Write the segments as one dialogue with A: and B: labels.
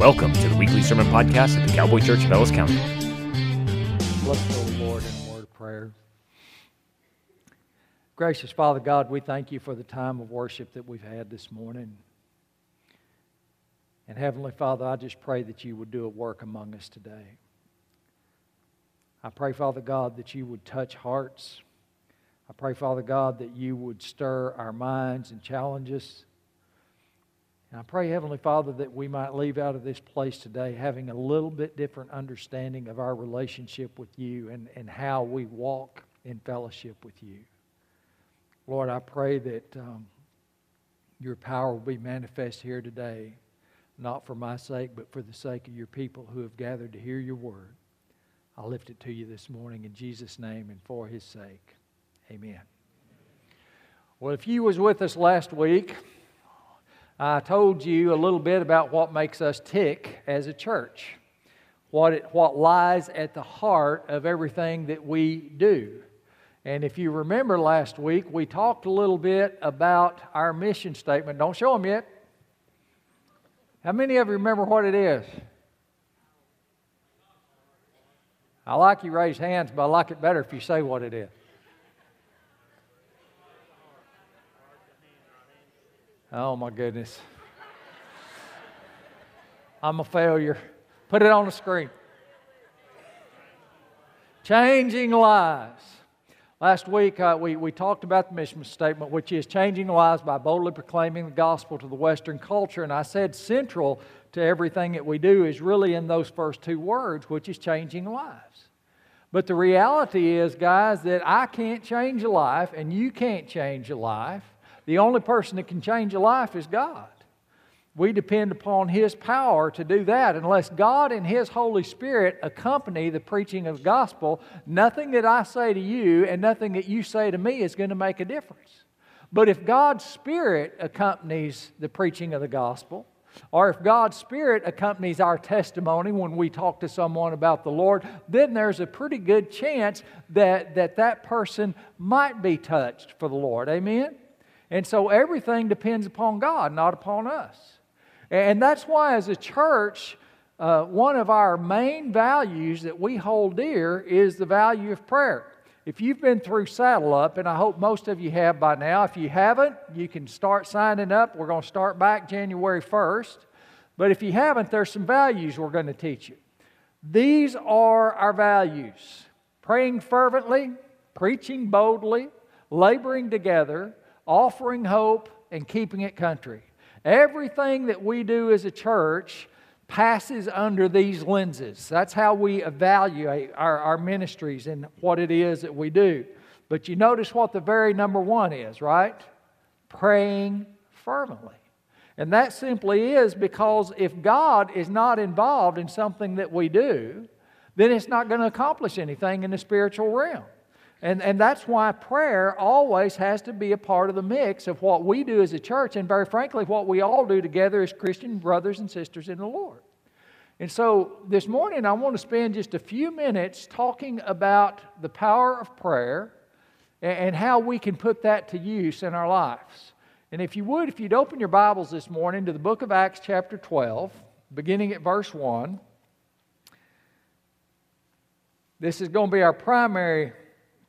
A: Welcome to the weekly sermon podcast at the Cowboy Church of Ellis County.
B: Go the Lord in word of prayer. Gracious Father God, we thank you for the time of worship that we've had this morning. And Heavenly Father, I just pray that you would do a work among us today. I pray, Father God, that you would touch hearts. I pray, Father God, that you would stir our minds and challenge us. And I pray, Heavenly Father, that we might leave out of this place today having a little bit different understanding of our relationship with you and, and how we walk in fellowship with you. Lord, I pray that um, your power will be manifest here today, not for my sake, but for the sake of your people who have gathered to hear your word. I lift it to you this morning in Jesus' name and for his sake. Amen. Well, if you was with us last week, I told you a little bit about what makes us tick as a church, what, it, what lies at the heart of everything that we do. And if you remember last week, we talked a little bit about our mission statement. Don't show them yet. How many of you remember what it is? I like you raise hands, but I like it better if you say what it is. Oh my goodness. I'm a failure. Put it on the screen. Changing lives. Last week, uh, we, we talked about the mission statement, which is changing lives by boldly proclaiming the gospel to the Western culture. And I said central to everything that we do is really in those first two words, which is changing lives. But the reality is, guys, that I can't change a life and you can't change a life. The only person that can change a life is God. We depend upon His power to do that. Unless God and His Holy Spirit accompany the preaching of the gospel, nothing that I say to you and nothing that you say to me is going to make a difference. But if God's Spirit accompanies the preaching of the gospel, or if God's Spirit accompanies our testimony when we talk to someone about the Lord, then there's a pretty good chance that that, that person might be touched for the Lord. Amen? And so everything depends upon God, not upon us. And that's why, as a church, uh, one of our main values that we hold dear is the value of prayer. If you've been through Saddle Up, and I hope most of you have by now, if you haven't, you can start signing up. We're going to start back January 1st. But if you haven't, there's some values we're going to teach you. These are our values praying fervently, preaching boldly, laboring together, offering hope, and keeping it country. Everything that we do as a church passes under these lenses. That's how we evaluate our, our ministries and what it is that we do. But you notice what the very number one is, right? Praying fervently. And that simply is because if God is not involved in something that we do, then it's not going to accomplish anything in the spiritual realm. And, and that's why prayer always has to be a part of the mix of what we do as a church, and very frankly, what we all do together as Christian brothers and sisters in the Lord. And so this morning, I want to spend just a few minutes talking about the power of prayer and, how we can put that to use in our lives. And if you would, if you'd open your Bibles this morning to the book of Acts, chapter 12, beginning at verse 1. This is going to be our primary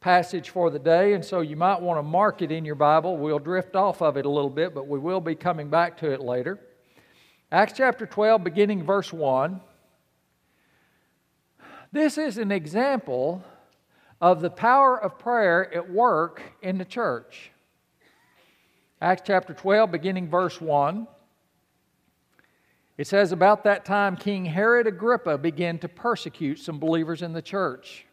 B: passage for the day, and so you might want to mark it in your Bible. We'll drift off of it a little bit, but we will be coming back to it later. Acts chapter 12, beginning verse 1. This is an example of the power of prayer at work in the church. Acts chapter 12, beginning verse 1. It says, About that time, King Herod Agrippa began to persecute some believers in the church.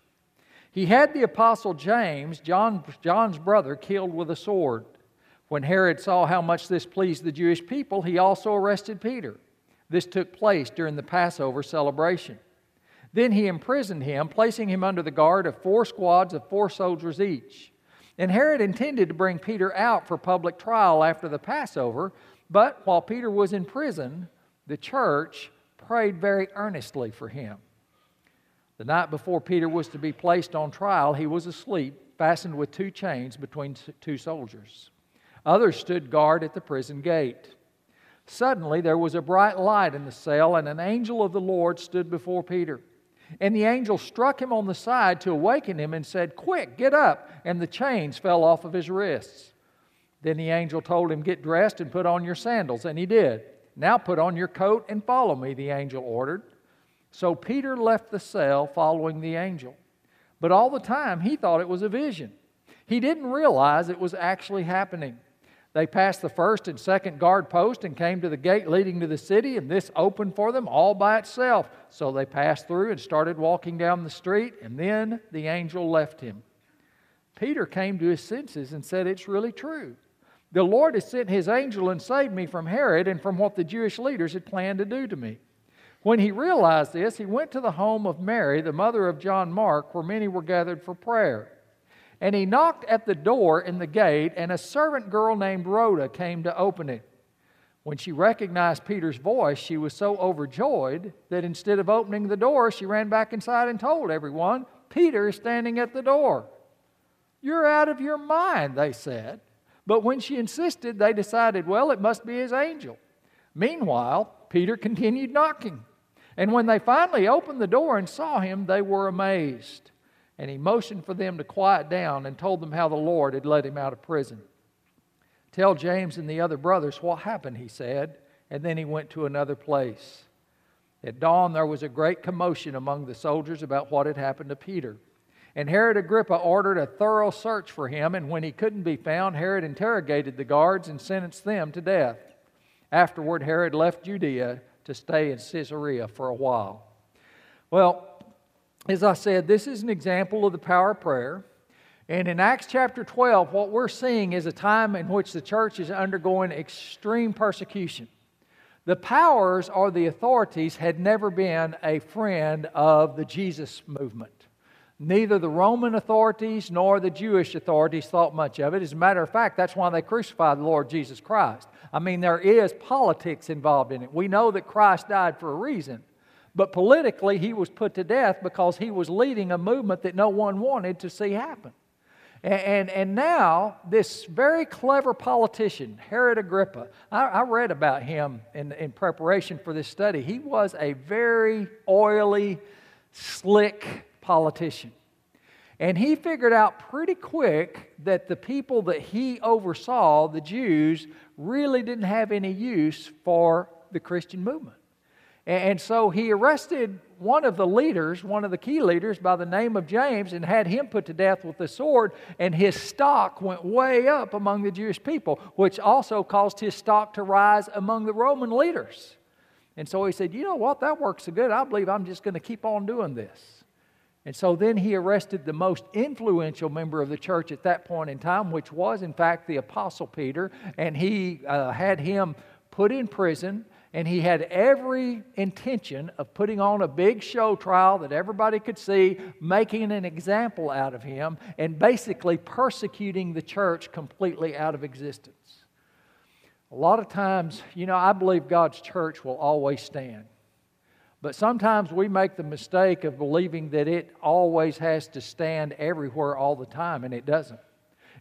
B: He had the apostle James, John, John's brother, killed with a sword. When Herod saw how much this pleased the Jewish people, he also arrested Peter. This took place during the Passover celebration. Then he imprisoned him, placing him under the guard of four squads of four soldiers each. And Herod intended to bring Peter out for public trial after the Passover, but while Peter was in prison, the church prayed very earnestly for him. The night before Peter was to be placed on trial, he was asleep, fastened with two chains between two soldiers. Others stood guard at the prison gate. Suddenly there was a bright light in the cell, and an angel of the Lord stood before Peter. And the angel struck him on the side to awaken him and said, Quick, get up. And the chains fell off of his wrists. Then the angel told him, Get dressed and put on your sandals. And he did. Now put on your coat and follow me, the angel ordered. So Peter left the cell following the angel. But all the time he thought it was a vision. He didn't realize it was actually happening. They passed the first and second guard post and came to the gate leading to the city, and this opened for them all by itself. So they passed through and started walking down the street, and then the angel left him. Peter came to his senses and said, It's really true. The Lord has sent his angel and saved me from Herod and from what the Jewish leaders had planned to do to me. When he realized this, he went to the home of Mary, the mother of John Mark, where many were gathered for prayer. And he knocked at the door in the gate, and a servant girl named Rhoda came to open it. When she recognized Peter's voice, she was so overjoyed that instead of opening the door, she ran back inside and told everyone, Peter is standing at the door. You're out of your mind, they said. But when she insisted, they decided, well, it must be his angel. Meanwhile, Peter continued knocking. And when they finally opened the door and saw him, they were amazed. And he motioned for them to quiet down and told them how the Lord had let him out of prison. Tell James and the other brothers what happened, he said, and then he went to another place. At dawn, there was a great commotion among the soldiers about what had happened to Peter. And Herod Agrippa ordered a thorough search for him, and when he couldn't be found, Herod interrogated the guards and sentenced them to death. Afterward, Herod left Judea to stay in Caesarea for a while. Well, as I said, this is an example of the power of prayer. And in Acts chapter 12, what we're seeing is a time in which the church is undergoing extreme persecution. The powers or the authorities had never been a friend of the Jesus movement. Neither the Roman authorities nor the Jewish authorities thought much of it. As a matter of fact, that's why they crucified the Lord Jesus Christ. I mean, there is politics involved in it. We know that Christ died for a reason. But politically, he was put to death because he was leading a movement that no one wanted to see happen. And, and, and now, this very clever politician, Herod Agrippa, I, I read about him in, in preparation for this study. He was a very oily, slick politician. And he figured out pretty quick that the people that he oversaw, the Jews, really didn't have any use for the Christian movement. And so he arrested one of the leaders, one of the key leaders by the name of James, and had him put to death with the sword. And his stock went way up among the Jewish people, which also caused his stock to rise among the Roman leaders. And so he said, You know what? That works so good. I believe I'm just going to keep on doing this. And so then he arrested the most influential member of the church at that point in time, which was, in fact, the Apostle Peter. And he uh, had him put in prison and he had every intention of putting on a big show trial that everybody could see, making an example out of him, and basically persecuting the church completely out of existence. A lot of times, you know, I believe God's church will always stand. But sometimes we make the mistake of believing that it always has to stand everywhere all the time, and it doesn't.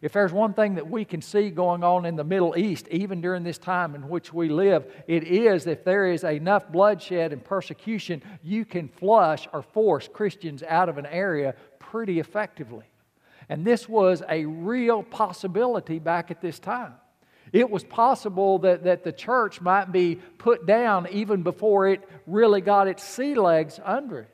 B: If there's one thing that we can see going on in the Middle East, even during this time in which we live, it is if there is enough bloodshed and persecution, you can flush or force Christians out of an area pretty effectively. And this was a real possibility back at this time. It was possible that, that the church might be put down even before it really got its sea legs under it.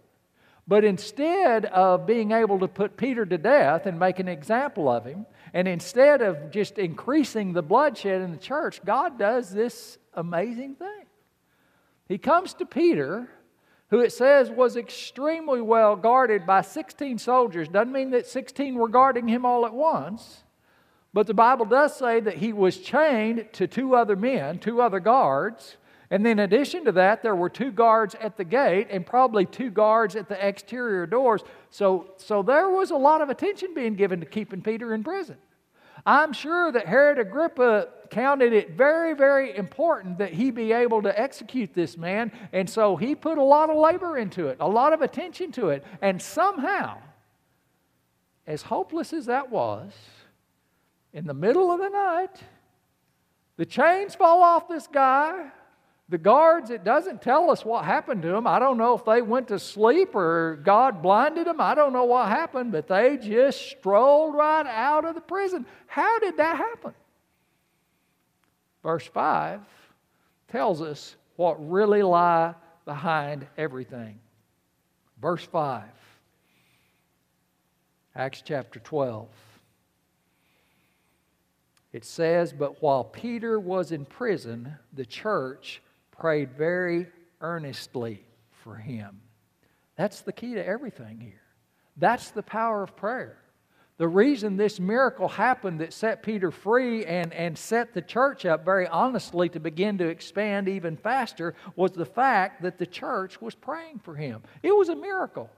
B: But instead of being able to put Peter to death and make an example of him, and instead of just increasing the bloodshed in the church, God does this amazing thing. He comes to Peter, who it says was extremely well guarded by 16 soldiers. Doesn't mean that 16 were guarding him all at once, but the Bible does say that he was chained to two other men, two other guards. And then, in addition to that, there were two guards at the gate and probably two guards at the exterior doors. So, so there was a lot of attention being given to keeping Peter in prison. I'm sure that Herod Agrippa counted it very, very important that he be able to execute this man. And so he put a lot of labor into it, a lot of attention to it. And somehow, as hopeless as that was, in the middle of the night, the chains fall off this guy The guards, it doesn't tell us what happened to them. I don't know if they went to sleep or God blinded them. I don't know what happened, but they just strolled right out of the prison. How did that happen? Verse 5 tells us what really lie behind everything. Verse 5, Acts chapter 12. It says, But while Peter was in prison, the church prayed very earnestly for him. That's the key to everything here. That's the power of prayer. The reason this miracle happened that set Peter free and, and set the church up very honestly to begin to expand even faster was the fact that the church was praying for him. It was a miracle.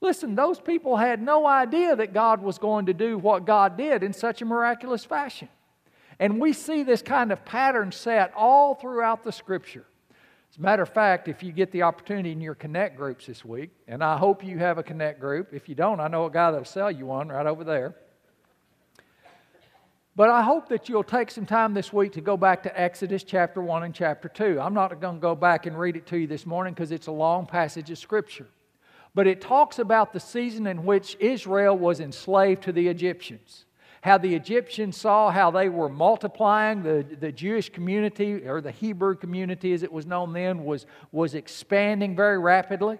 B: Listen, those people had no idea that God was going to do what God did in such a miraculous fashion. And we see this kind of pattern set all throughout the scripture. As a matter of fact, if you get the opportunity in your Connect groups this week, and I hope you have a Connect group. If you don't, I know a guy that'll sell you one right over there. But I hope that you'll take some time this week to go back to Exodus chapter 1 and chapter 2. I'm not going to go back and read it to you this morning because it's a long passage of Scripture. But it talks about the season in which Israel was enslaved to the Egyptians. How the Egyptians saw how they were multiplying, the, the Jewish community, or the Hebrew community as it was known then, was, was expanding very rapidly.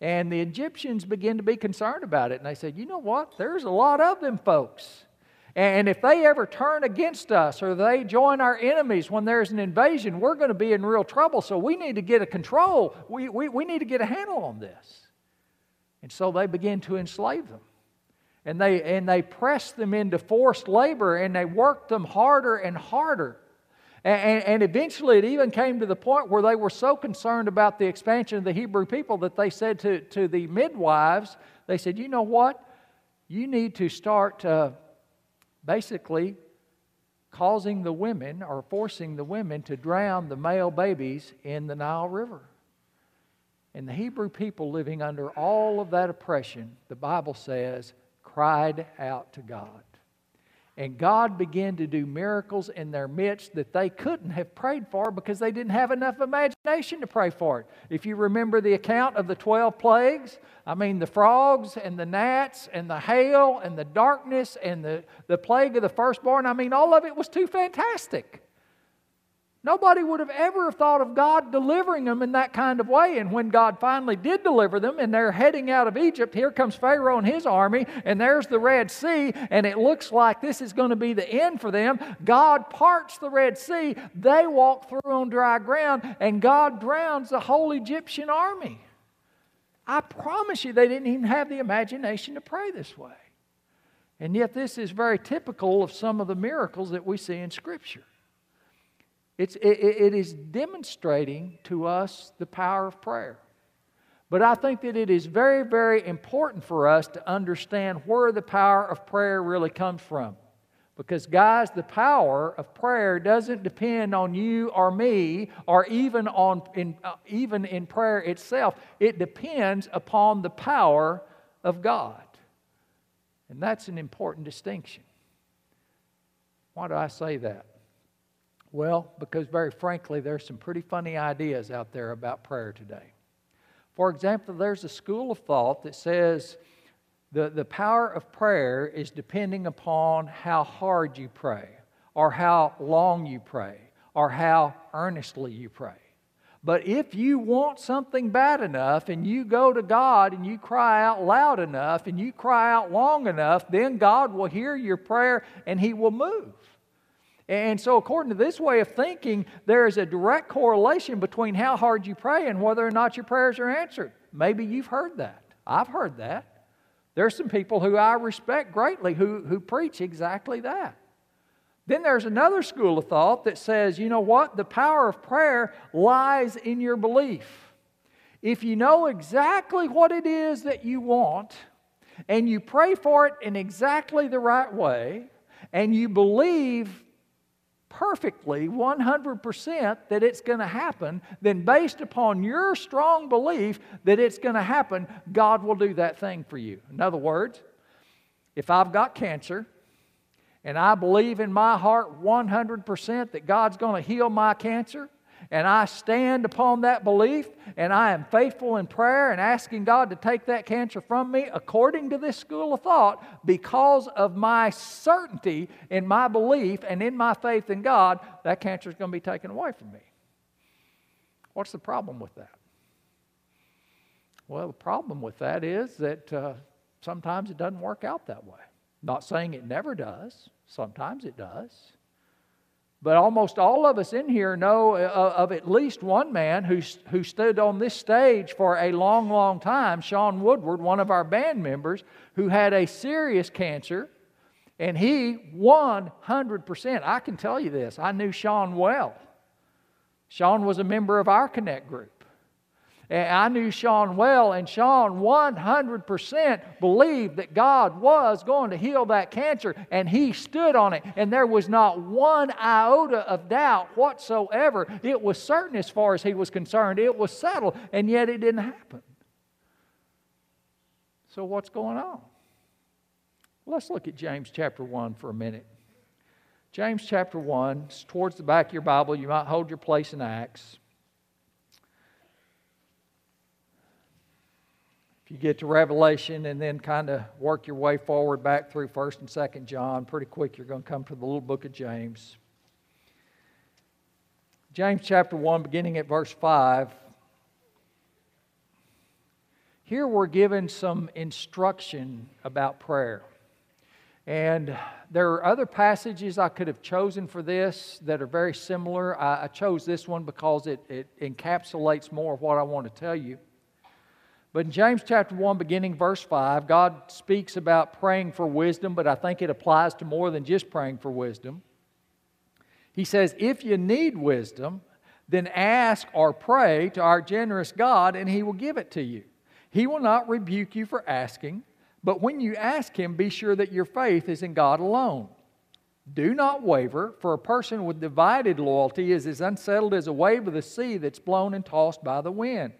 B: And the Egyptians began to be concerned about it. And they said, you know what? There's a lot of them folks. And if they ever turn against us or they join our enemies when there's an invasion, we're going to be in real trouble. So we need to get a control. We, we, we need to get a handle on this. And so they began to enslave them. And they, and they pressed them into forced labor and they worked them harder and harder. And, and, eventually it even came to the point where they were so concerned about the expansion of the Hebrew people that they said to, to the midwives, they said, you know what? You need to start uh, basically causing the women or forcing the women to drown the male babies in the Nile River. And the Hebrew people living under all of that oppression, the Bible says, cried out to God. And God began to do miracles in their midst that they couldn't have prayed for because they didn't have enough imagination to pray for it. If you remember the account of the 12 plagues, I mean, the frogs and the gnats and the hail and the darkness and the, the plague of the firstborn, I mean, all of it was too fantastic. Nobody would have ever thought of God delivering them in that kind of way. And when God finally did deliver them and they're heading out of Egypt, here comes Pharaoh and his army, and there's the Red Sea, and it looks like this is going to be the end for them. God parts the Red Sea, they walk through on dry ground, and God drowns the whole Egyptian army. I promise you, they didn't even have the imagination to pray this way. And yet, this is very typical of some of the miracles that we see in Scripture. It's, it, it is demonstrating to us the power of prayer. But I think that it is very, very important for us to understand where the power of prayer really comes from. Because, guys, the power of prayer doesn't depend on you or me or even, on, in, uh, even in prayer itself. It depends upon the power of God. And that's an important distinction. Why do I say that? Well, because very frankly, there's some pretty funny ideas out there about prayer today. For example, there's a school of thought that says the, the power of prayer is depending upon how hard you pray, or how long you pray, or how earnestly you pray. But if you want something bad enough and you go to God and you cry out loud enough and you cry out long enough, then God will hear your prayer and He will move. And so, according to this way of thinking, there is a direct correlation between how hard you pray and whether or not your prayers are answered. Maybe you've heard that. I've heard that. There's some people who I respect greatly who, who preach exactly that. Then there's another school of thought that says, you know what? The power of prayer lies in your belief. If you know exactly what it is that you want, and you pray for it in exactly the right way, and you believe perfectly 100% that it's going to happen, then based upon your strong belief that it's going to happen, God will do that thing for you. In other words, if I've got cancer and I believe in my heart 100% that God's going to heal my cancer, and I stand upon that belief and I am faithful in prayer and asking God to take that cancer from me according to this school of thought because of my certainty in my belief and in my faith in God, that cancer is going to be taken away from me. What's the problem with that? Well, the problem with that is that uh, sometimes it doesn't work out that way. Not saying it never does, sometimes it does. But almost all of us in here know uh, of at least one man who, who stood on this stage for a long, long time, Sean Woodward, one of our band members, who had a serious cancer, and he 100%. I can tell you this, I knew Sean well. Sean was a member of our Connect group. I knew Sean well, and Sean 100% believed that God was going to heal that cancer, and he stood on it. And there was not one iota of doubt whatsoever. It was certain as far as he was concerned, it was settled, and yet it didn't happen. So, what's going on? Let's look at James chapter 1 for a minute. James chapter 1, towards the back of your Bible. You might hold your place in Acts. You get to Revelation and then kind of work your way forward back through 1st and 2nd John, pretty quick you're going to come to the little book of James. James chapter 1, beginning at verse 5. Here we're given some instruction about prayer. And there are other passages I could have chosen for this that are very similar. I, I chose this one because it, it encapsulates more of what I want to tell you. But in James chapter 1, beginning verse 5, God speaks about praying for wisdom, but I think it applies to more than just praying for wisdom. He says, If you need wisdom, then ask or pray to our generous God, and He will give it to you. He will not rebuke you for asking, but when you ask Him, be sure that your faith is in God alone. Do not waver, for a person with divided loyalty is as unsettled as a wave of the sea that's blown and tossed by the wind.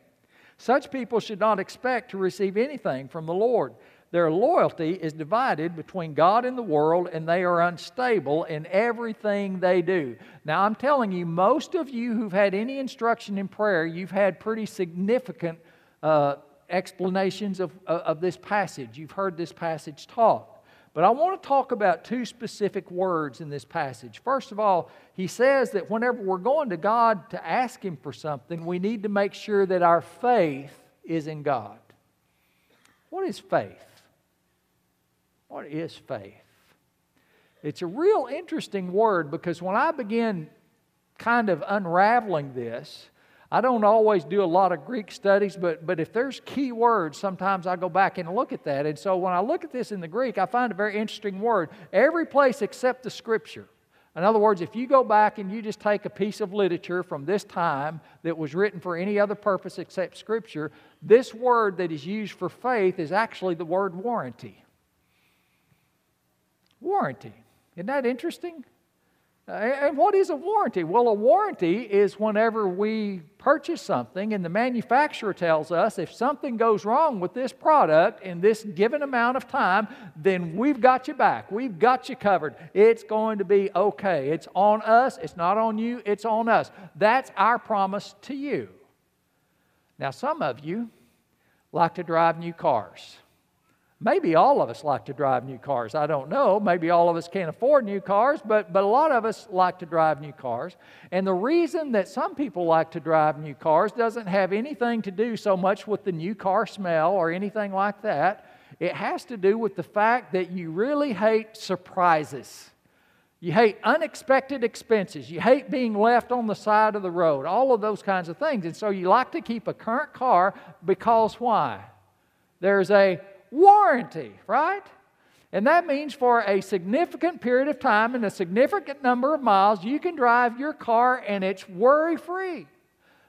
B: Such people should not expect to receive anything from the Lord. Their loyalty is divided between God and the world, and they are unstable in everything they do. Now, I'm telling you, most of you who've had any instruction in prayer, you've had pretty significant uh, explanations of, of this passage. You've heard this passage taught. But I want to talk about two specific words in this passage. First of all, he says that whenever we're going to God to ask Him for something, we need to make sure that our faith is in God. What is faith? What is faith? It's a real interesting word because when I begin kind of unraveling this, I don't always do a lot of Greek studies, but, but if there's key words, sometimes I go back and look at that. And so when I look at this in the Greek, I find a very interesting word. Every place except the scripture. In other words, if you go back and you just take a piece of literature from this time that was written for any other purpose except Scripture, this word that is used for faith is actually the word warranty. Warranty. Isn't that interesting? And what is a warranty? Well, a warranty is whenever we purchase something and the manufacturer tells us if something goes wrong with this product in this given amount of time, then we've got you back. We've got you covered. It's going to be okay. It's on us. It's not on you. It's on us. That's our promise to you. Now, some of you like to drive new cars. Maybe all of us like to drive new cars. I don't know. Maybe all of us can't afford new cars, but, but a lot of us like to drive new cars. And the reason that some people like to drive new cars doesn't have anything to do so much with the new car smell or anything like that. It has to do with the fact that you really hate surprises. You hate unexpected expenses. You hate being left on the side of the road, all of those kinds of things. And so you like to keep a current car because why? There's a warranty, right? And that means for a significant period of time and a significant number of miles, you can drive your car and it's worry free.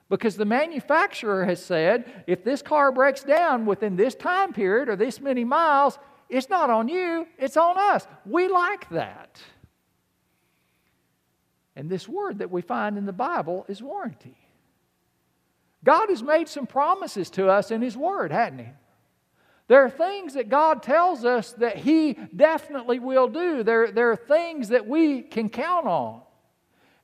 B: Because the manufacturer has said if this car breaks down within this time period or this many miles, it's not on you, it's on us. We like that. And this word that we find in the Bible is warranty. God has made some promises to us in His Word, hadn't He? There are things that God tells us that He definitely will do. There, there are things that we can count on.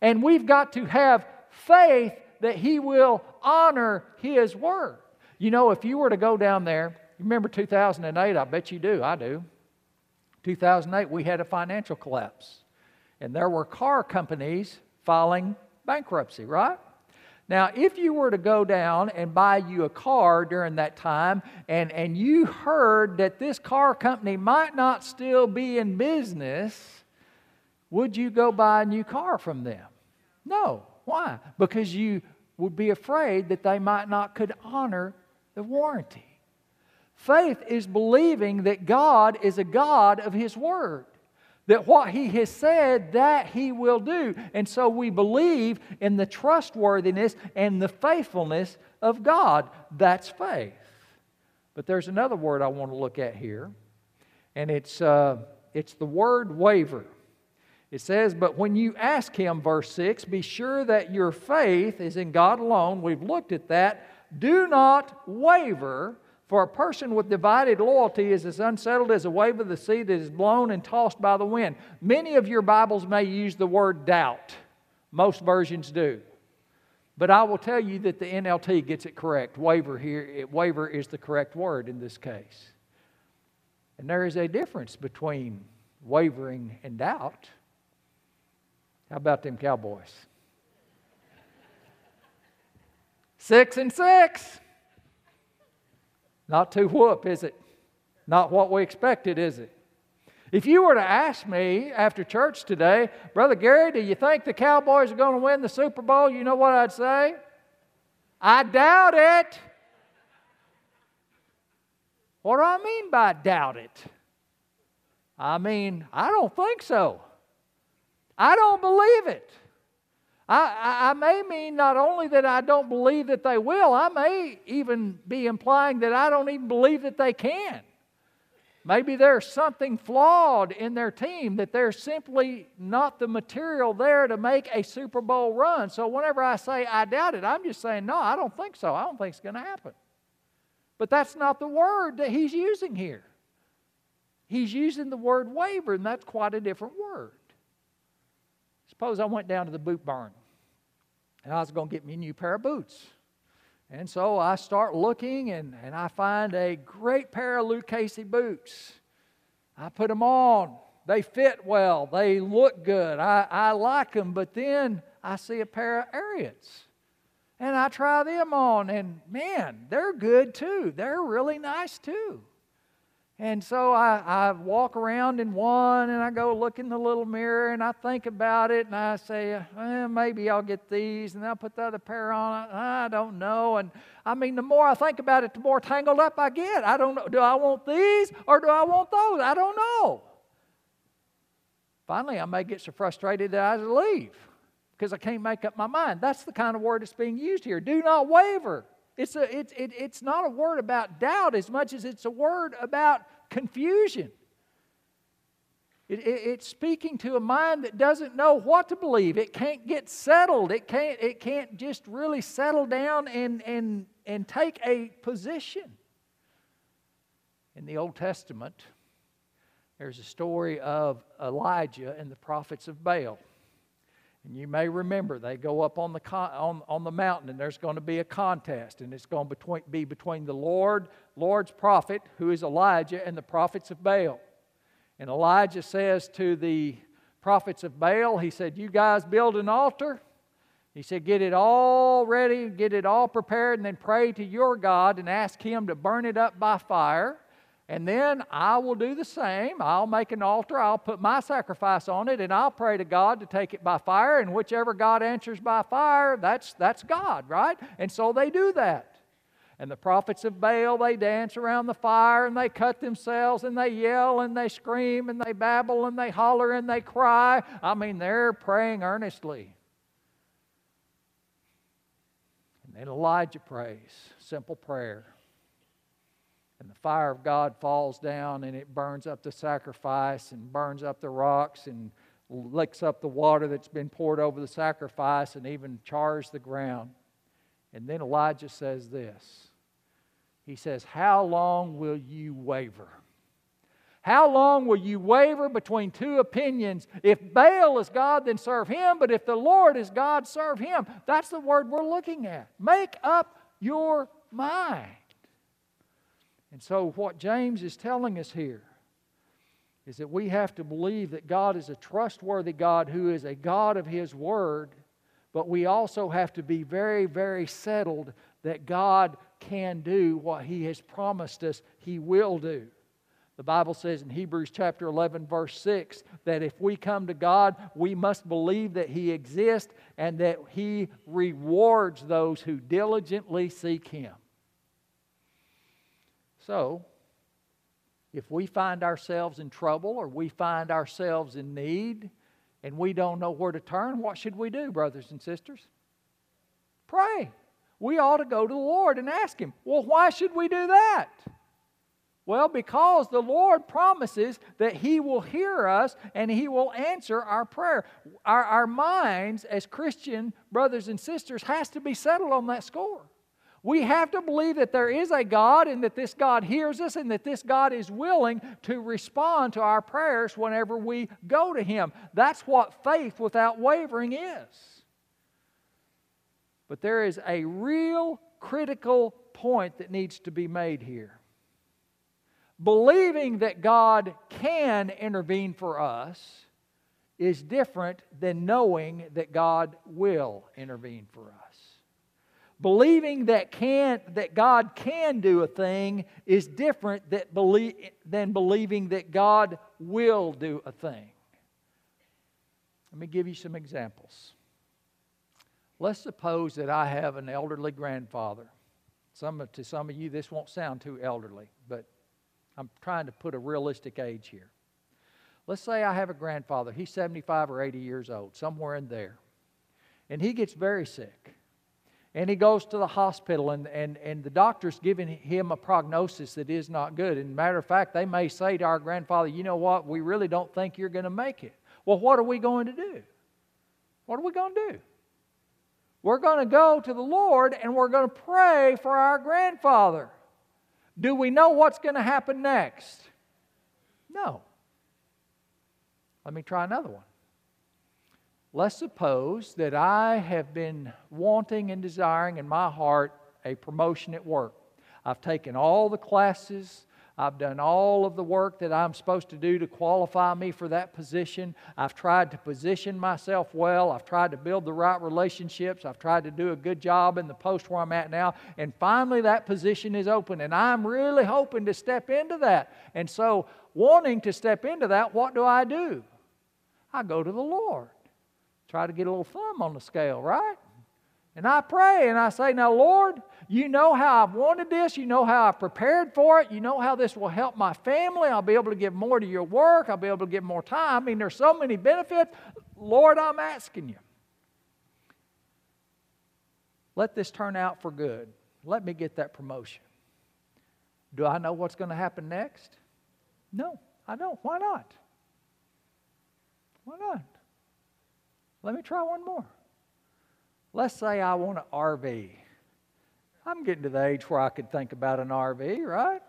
B: And we've got to have faith that he will honor his word. You know, if you were to go down there, remember 2008? I bet you do. I do. 2008, we had a financial collapse, and there were car companies filing bankruptcy, right? Now, if you were to go down and buy you a car during that time and, and you heard that this car company might not still be in business, would you go buy a new car from them? No. Why? Because you would be afraid that they might not could honor the warranty. Faith is believing that God is a God of His Word. That what He has said, that He will do. And so we believe in the trustworthiness and the faithfulness of God. That's faith. But there's another word I want to look at here, and it's, uh, it's the word waver. It says, But when you ask him, verse 6, be sure that your faith is in God alone. We've looked at that. Do not waver, for a person with divided loyalty is as unsettled as a wave of the sea that is blown and tossed by the wind. Many of your Bibles may use the word doubt, most versions do. But I will tell you that the NLT gets it correct. Waver here, waver is the correct word in this case. And there is a difference between wavering and doubt. How about them Cowboys? Six and six. Not too whoop, is it? Not what we expected, is it? If you were to ask me after church today, Brother Gary, do you think the Cowboys are going to win the Super Bowl? You know what I'd say? I doubt it. What do I mean by doubt it? I mean, I don't think so. I don't believe it. I, I, I, may mean not only that I don't believe that they will, I may even be implying that I don't even believe that they can. Maybe there's something flawed in their team, that there's simply not the material there to make a Super Bowl run. So whenever I say I doubt it, I'm just saying, no, I don't think so. I don't think it's going to happen. But that's not the word that he's using here. He's using the word waver, and that's quite a different word. Suppose I went down to the boot barn and I was going to get me a new pair of boots. And so I start looking and, and I find a great pair of Lucchese boots. I put them on. They fit well. They look good. I, I like them. But then I see a pair of Ariats. And I try them on. And man, they're good too. They're really nice too. And so I, I walk around in one and I go look in the little mirror and I think about it and I say, eh, maybe I'll get these and I'll put the other pair on. I don't know. And I mean, the more I think about it, the more tangled up I get. I don't know. Do I want these or do I want those? I don't know. Finally, I may get so frustrated that I just leave because I can't make up my mind. That's the kind of word that's being used here. Do not waver. It's, a, it, it, it's not a word about doubt as much as it's a word about confusion. It, it, it's speaking to a mind that doesn't know what to believe. It can't get settled. It can't, it can't just really settle down and, and, and take a position. In the Old Testament, there's a story of Elijah and the prophets of Baal. And you may remember they go up on the, con- on, on the mountain and there's going to be a contest, and it's going to between, be between the Lord, Lord's prophet, who is Elijah, and the prophets of Baal. And Elijah says to the prophets of Baal, he said, You guys build an altar. He said, Get it all ready, get it all prepared, and then pray to your God and ask Him to burn it up by fire. And then I will do the same. I'll make an altar, I'll put my sacrifice on it, and I'll pray to God to take it by fire. And whichever God answers by fire, that's, that's God, right? And so they do that. And the prophets of Baal, they dance around the fire and they cut themselves and they yell and they scream and they babble and they holler and they cry. I mean, they're praying earnestly. And then Elijah prays, simple prayer and the fire of God falls down and it burns up the sacrifice and burns up the rocks and licks up the water that's been poured over the sacrifice and even chars the ground. And then Elijah says this He says, How long will you waver? How long will you waver between two opinions? If Baal is God, then serve him, but if the Lord is God, serve him. That's the word we're looking at. Make up your mind. And so, what James is telling us here is that we have to believe that God is a trustworthy God who is a God of His Word, but we also have to be very, very settled that God can do what He has promised us He will do. The Bible says in Hebrews chapter 11, verse 6, that if we come to God, we must believe that He exists and that He rewards those who diligently seek Him. So, if we find ourselves in trouble or we find ourselves in need and we don't know where to turn, what should we do, brothers and sisters? Pray. We ought to go to the Lord and ask Him. Well, why should we do that? Well, because the Lord promises that He will hear us and He will answer our prayer. Our, our minds, as Christian brothers and sisters, has to be settled on that score. We have to believe that there is a God and that this God hears us and that this God is willing to respond to our prayers whenever we go to Him. That's what faith without wavering is. But there is a real critical point that needs to be made here believing that God can intervene for us is different than knowing that God will intervene for us. Believing that, can, that God can do a thing is different that believe, than believing that God will do a thing. Let me give you some examples. Let's suppose that I have an elderly grandfather. Some, to some of you, this won't sound too elderly, but I'm trying to put a realistic age here. Let's say I have a grandfather, he's 75 or 80 years old, somewhere in there, and he gets very sick. And he goes to the hospital, and, and, and the doctor's giving him a prognosis that is not good. And matter of fact, they may say to our grandfather, You know what? We really don't think you're going to make it. Well, what are we going to do? What are we going to do? We're going to go to the Lord and we're going to pray for our grandfather. Do we know what's going to happen next? No. Let me try another one. Let's suppose that I have been wanting and desiring in my heart a promotion at work. I've taken all the classes, I've done all of the work that I'm supposed to do to qualify me for that position. I've tried to position myself well. I've tried to build the right relationships. I've tried to do a good job in the post where I'm at now. And finally, that position is open. And I'm really hoping to step into that. And so, wanting to step into that, what do I do? I go to the Lord. Try to get a little thumb on the scale, right? And I pray and I say, Now, Lord, you know how I've wanted this. You know how I've prepared for it. You know how this will help my family. I'll be able to give more to your work. I'll be able to give more time. I mean, there's so many benefits. Lord, I'm asking you. Let this turn out for good. Let me get that promotion. Do I know what's going to happen next? No, I don't. Why not? Why not? Let me try one more. Let's say I want an RV. I'm getting to the age where I could think about an RV, right?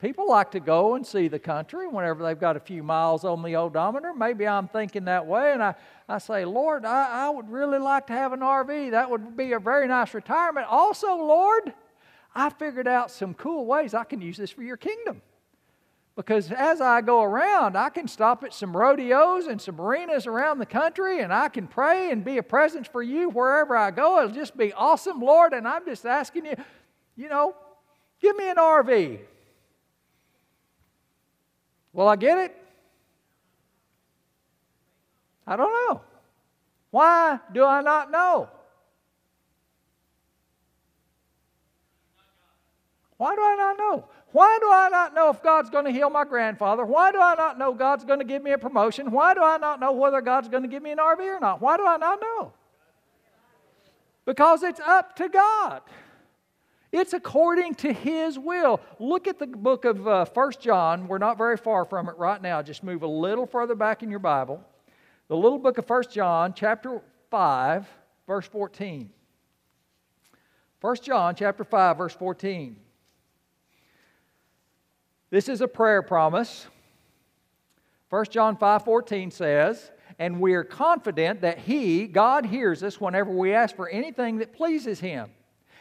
B: People like to go and see the country whenever they've got a few miles on the odometer. Maybe I'm thinking that way, and I, I say, Lord, I, I would really like to have an RV. That would be a very nice retirement. Also, Lord, I figured out some cool ways I can use this for your kingdom. Because as I go around, I can stop at some rodeos and some arenas around the country, and I can pray and be a presence for you wherever I go. It'll just be awesome, Lord. And I'm just asking you, you know, give me an RV. Will I get it? I don't know. Why do I not know? Why do I not know? Why do I not know if God's going to heal my grandfather? Why do I not know God's going to give me a promotion? Why do I not know whether God's going to give me an RV or not? Why do I not know? Because it's up to God. It's according to His will. Look at the book of uh, 1 John. We're not very far from it right now. Just move a little further back in your Bible. The little book of 1 John, chapter 5, verse 14. 1 John, chapter 5, verse 14. This is a prayer promise. 1 John 5:14 says, And we are confident that He, God, hears us whenever we ask for anything that pleases Him.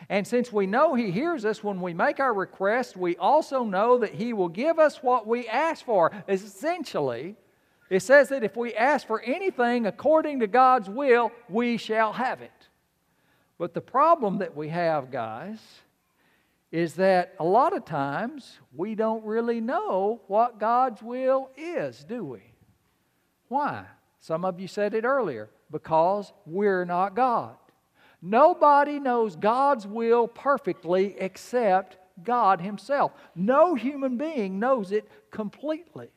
B: And since we know He hears us when we make our request, we also know that He will give us what we ask for. Essentially, it says that if we ask for anything according to God's will, we shall have it. But the problem that we have, guys, is that a lot of times we don't really know what God's will is, do we? Why? Some of you said it earlier because we're not God. Nobody knows God's will perfectly except God Himself. No human being knows it completely.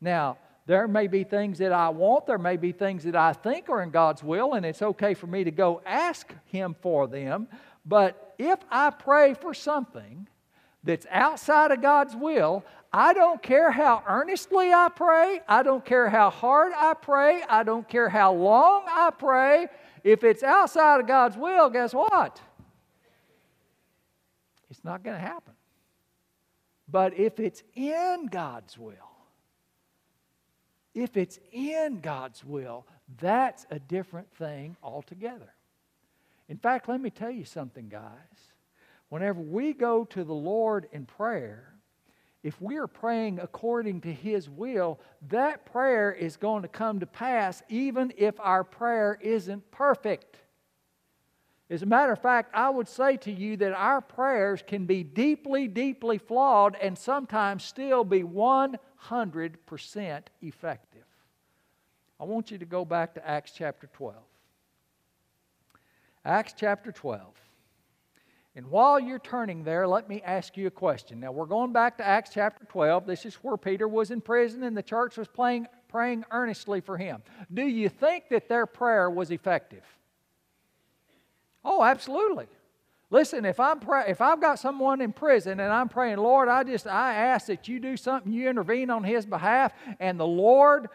B: Now, there may be things that I want, there may be things that I think are in God's will, and it's okay for me to go ask Him for them. But if I pray for something that's outside of God's will, I don't care how earnestly I pray, I don't care how hard I pray, I don't care how long I pray. If it's outside of God's will, guess what? It's not going to happen. But if it's in God's will, if it's in God's will, that's a different thing altogether. In fact, let me tell you something, guys. Whenever we go to the Lord in prayer, if we are praying according to His will, that prayer is going to come to pass even if our prayer isn't perfect. As a matter of fact, I would say to you that our prayers can be deeply, deeply flawed and sometimes still be 100% effective. I want you to go back to Acts chapter 12. Acts chapter 12. And while you're turning there, let me ask you a question. Now, we're going back to Acts chapter 12. This is where Peter was in prison and the church was playing, praying earnestly for him. Do you think that their prayer was effective? Oh, absolutely. Listen, if I'm pray, if I've got someone in prison and I'm praying, Lord, I just I ask that you do something, you intervene on his behalf, and the Lord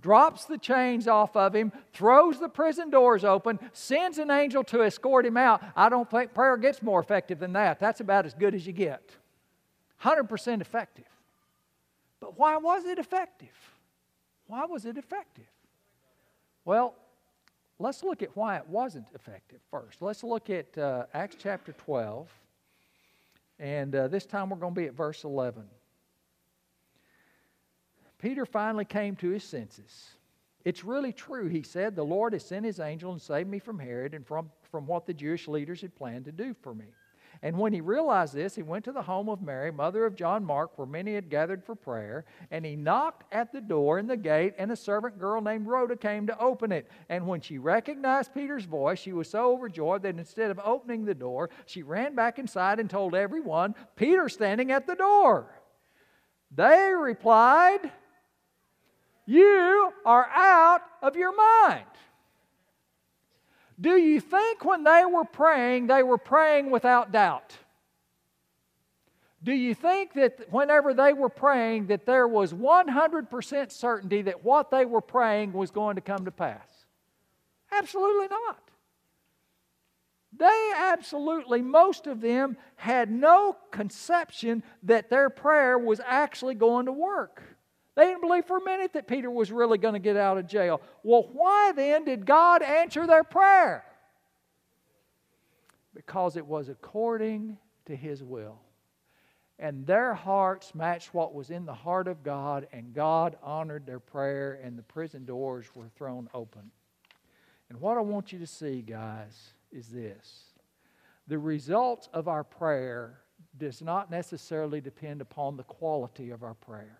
B: drops the chains off of him, throws the prison doors open, sends an angel to escort him out. I don't think prayer gets more effective than that. That's about as good as you get. 100% effective. But why was it effective? Why was it effective? Well, let's look at why it wasn't effective first. Let's look at uh, Acts chapter 12, and uh, this time we're going to be at verse 11. Peter finally came to his senses. It's really true, he said. The Lord has sent his angel and saved me from Herod and from, from what the Jewish leaders had planned to do for me. And when he realized this, he went to the home of Mary, mother of John Mark, where many had gathered for prayer. And he knocked at the door in the gate, and a servant girl named Rhoda came to open it. And when she recognized Peter's voice, she was so overjoyed that instead of opening the door, she ran back inside and told everyone, Peter's standing at the door. They replied, you are out of your mind. Do you think when they were praying, they were praying without doubt? Do you think that whenever they were praying that there was 100% certainty that what they were praying was going to come to pass? Absolutely not. They absolutely, most of them, had no conception that their prayer was actually going to work. They didn't believe for a minute that Peter was really going to get out of jail. Well, why then did God answer their prayer? Because it was according to His will. And their hearts matched what was in the heart of God, and God honored their prayer, and the prison doors were thrown open. And what I want you to see, guys, is this the results of our prayer does not necessarily depend upon the quality of our prayer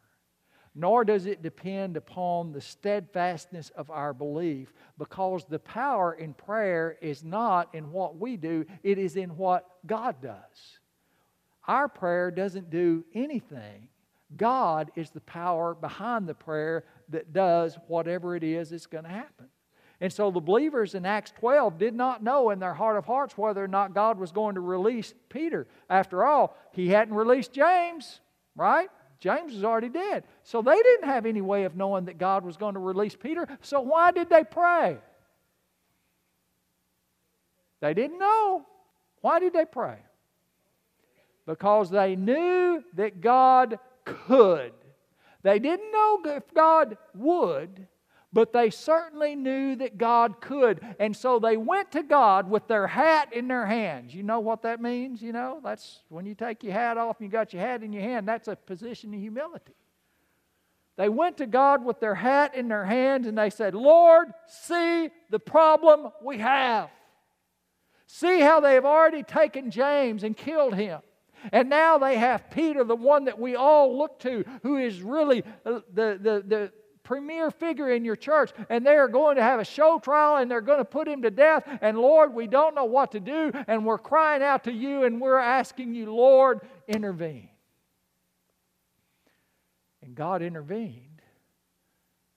B: nor does it depend upon the steadfastness of our belief, because the power in prayer is not in what we do, it is in what God does. Our prayer doesn't do anything. God is the power behind the prayer that does whatever it is that's going to happen. And so the believers in Acts 12 did not know in their heart of hearts whether or not God was going to release Peter. After all, he hadn't released James, right? James was already dead. So they didn't have any way of knowing that God was going to release Peter. So why did they pray? They didn't know. Why did they pray? Because they knew that God could. They didn't know if God would, but they certainly knew that God could. And so they went to God with their hat in their hands. You know what that means? You know, that's when you take your hat off and you got your hat in your hand, that's a position of humility. They went to God with their hat in their hands and they said, Lord, see the problem we have. See how they have already taken James and killed him. And now they have Peter, the one that we all look to, who is really uh, the, the, the premier figure in your church. And they are going to have a show trial and they're going to put him to death. And Lord, we don't know what to do. And we're crying out to you and we're asking you, Lord, intervene. And God intervened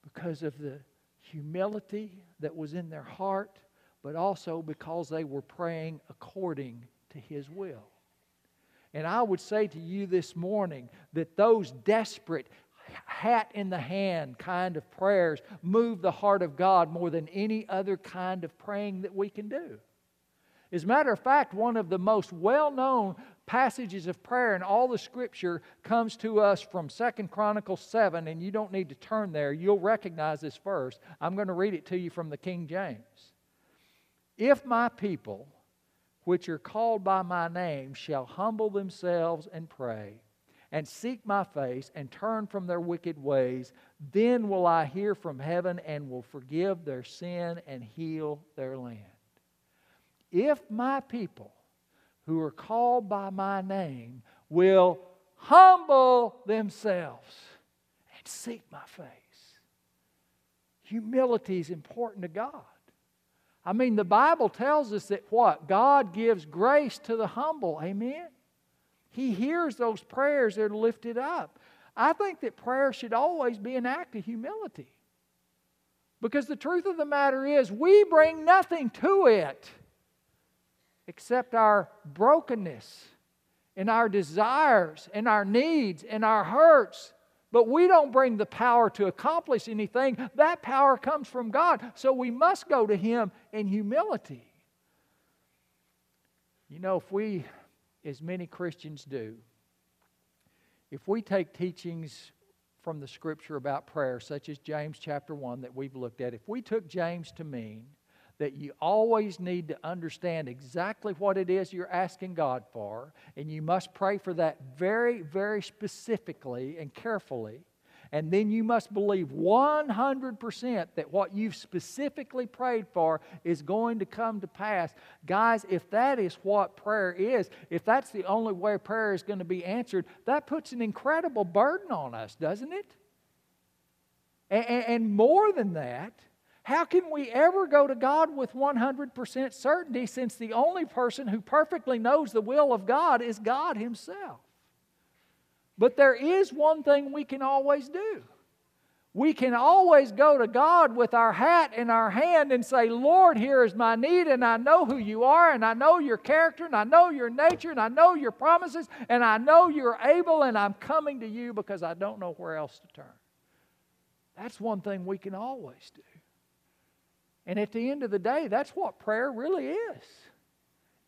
B: because of the humility that was in their heart, but also because they were praying according to His will. And I would say to you this morning that those desperate, hat in the hand kind of prayers move the heart of God more than any other kind of praying that we can do. As a matter of fact, one of the most well known passages of prayer in all the scripture comes to us from Second Chronicles 7, and you don't need to turn there. You'll recognize this verse. I'm going to read it to you from the King James. If my people, which are called by my name, shall humble themselves and pray, and seek my face, and turn from their wicked ways, then will I hear from heaven and will forgive their sin and heal their land. If my people, who are called by my name will humble themselves and seek my face. Humility is important to God. I mean, the Bible tells us that what? God gives grace to the humble. Amen? He hears those prayers that are lifted up. I think that prayer should always be an act of humility. Because the truth of the matter is, we bring nothing to it except our brokenness and our desires and our needs and our hurts. But we don't bring the power to accomplish anything. That power comes from God. So we must go to Him in humility. You know, if we, as many Christians do, if we take teachings from the scripture about prayer, such as James chapter 1 that we've looked at, if we took James to mean that you always need to understand exactly what it is you're asking God for, and you must pray for that very, very specifically and carefully. And then you must believe 100% that what you've specifically prayed for is going to come to pass. Guys, if that is what prayer is, if that's the only way prayer is going to be answered, that puts an incredible burden on us, doesn't it? And, and more than that, how can we ever go to God with 100% certainty since the only person who perfectly knows the will of God is God Himself? But there is one thing we can always do. We can always go to God with our hat in our hand and say, Lord, here is my need, and I know who you are, and I know your character, and I know your nature, and I know your promises, and I know you're able, and I'm coming to you because I don't know where else to turn. That's one thing we can always do. And at the end of the day, that's what prayer really is.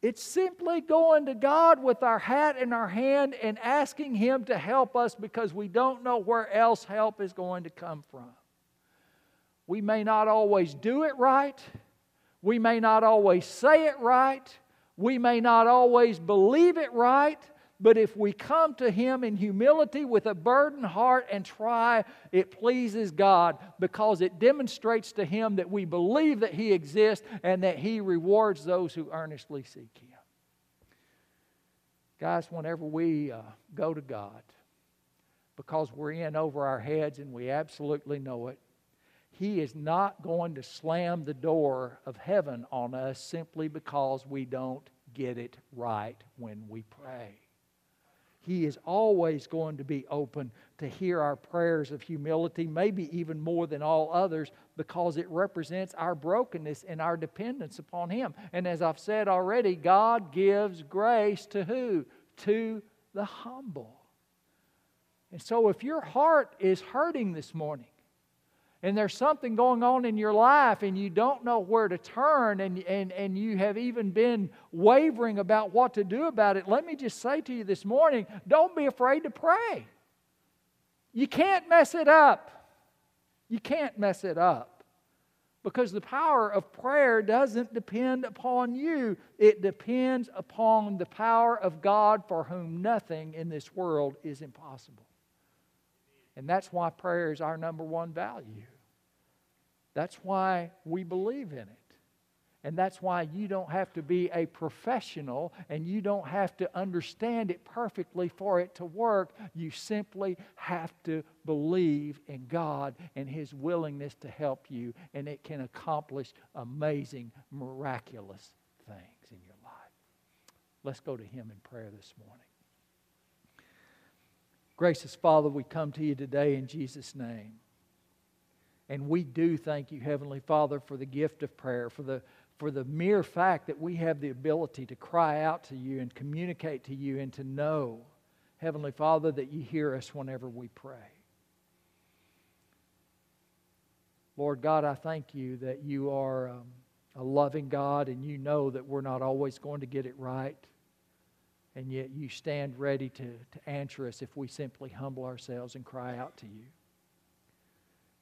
B: It's simply going to God with our hat in our hand and asking Him to help us because we don't know where else help is going to come from. We may not always do it right. We may not always say it right. We may not always believe it right. But if we come to Him in humility with a burdened heart and try, it pleases God because it demonstrates to Him that we believe that He exists and that He rewards those who earnestly seek Him. Guys, whenever we uh, go to God, because we're in over our heads and we absolutely know it, He is not going to slam the door of heaven on us simply because we don't get it right when we pray. He is always going to be open to hear our prayers of humility, maybe even more than all others, because it represents our brokenness and our dependence upon Him. And as I've said already, God gives grace to who? To the humble. And so if your heart is hurting this morning, and there's something going on in your life and you don't know where to turn and, and, and you have even been wavering about what to do about it, let me just say to you this morning don't be afraid to pray. You can't mess it up. You can't mess it up. Because the power of prayer doesn't depend upon you, it depends upon the power of God for whom nothing in this world is impossible. And that's why prayer is our number one value. That's why we believe in it. And that's why you don't have to be a professional and you don't have to understand it perfectly for it to work. You simply have to believe in God and His willingness to help you, and it can accomplish amazing, miraculous things in your life. Let's go to Him in prayer this morning. Gracious Father, we come to you today in Jesus' name. And we do thank you, Heavenly Father, for the gift of prayer, for the for the mere fact that we have the ability to cry out to you and communicate to you and to know, Heavenly Father, that you hear us whenever we pray. Lord God, I thank you that you are um, a loving God and you know that we're not always going to get it right. And yet you stand ready to, to answer us if we simply humble ourselves and cry out to you.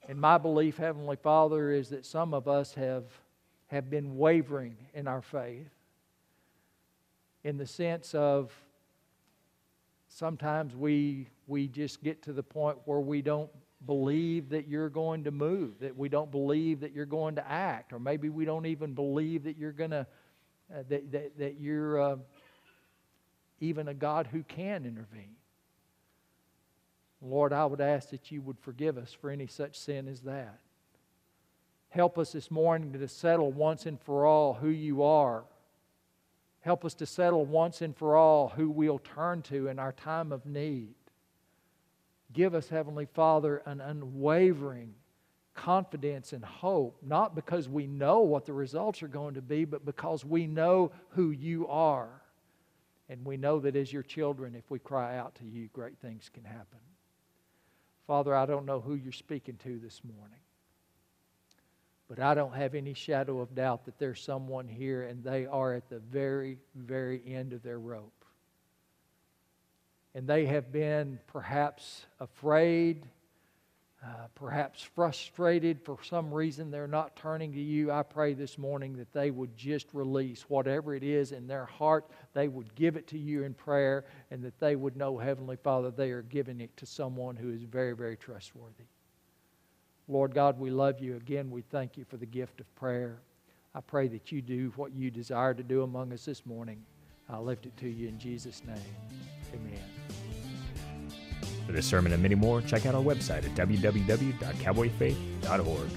B: And my belief, Heavenly Father, is that some of us have have been wavering in our faith in the sense of sometimes we we just get to the point where we don't believe that you're going to move that we don't believe that you're going to act or maybe we don't even believe that you're going to uh, that, that, that you're uh, even a god who can intervene lord i would ask that you would forgive us for any such sin as that Help us this morning to settle once and for all who you are. Help us to settle once and for all who we'll turn to in our time of need. Give us, Heavenly Father, an unwavering confidence and hope, not because we know what the results are going to be, but because we know who you are. And we know that as your children, if we cry out to you, great things can happen. Father, I don't know who you're speaking to this morning. But I don't have any shadow of doubt that there's someone here and they are at the very, very end of their rope. And they have been perhaps afraid, uh, perhaps frustrated for some reason they're not turning to you. I pray this morning that they would just release whatever it is in their heart. They would give it to you in prayer and that they would know, Heavenly Father, they are giving it to someone who is very, very trustworthy. Lord God, we love you. Again, we thank you for the gift of prayer. I pray that you do what you desire to do among us this morning. I lift it to you in Jesus' name. Amen.
A: For this sermon and many more, check out our website at www.cowboyfaith.org.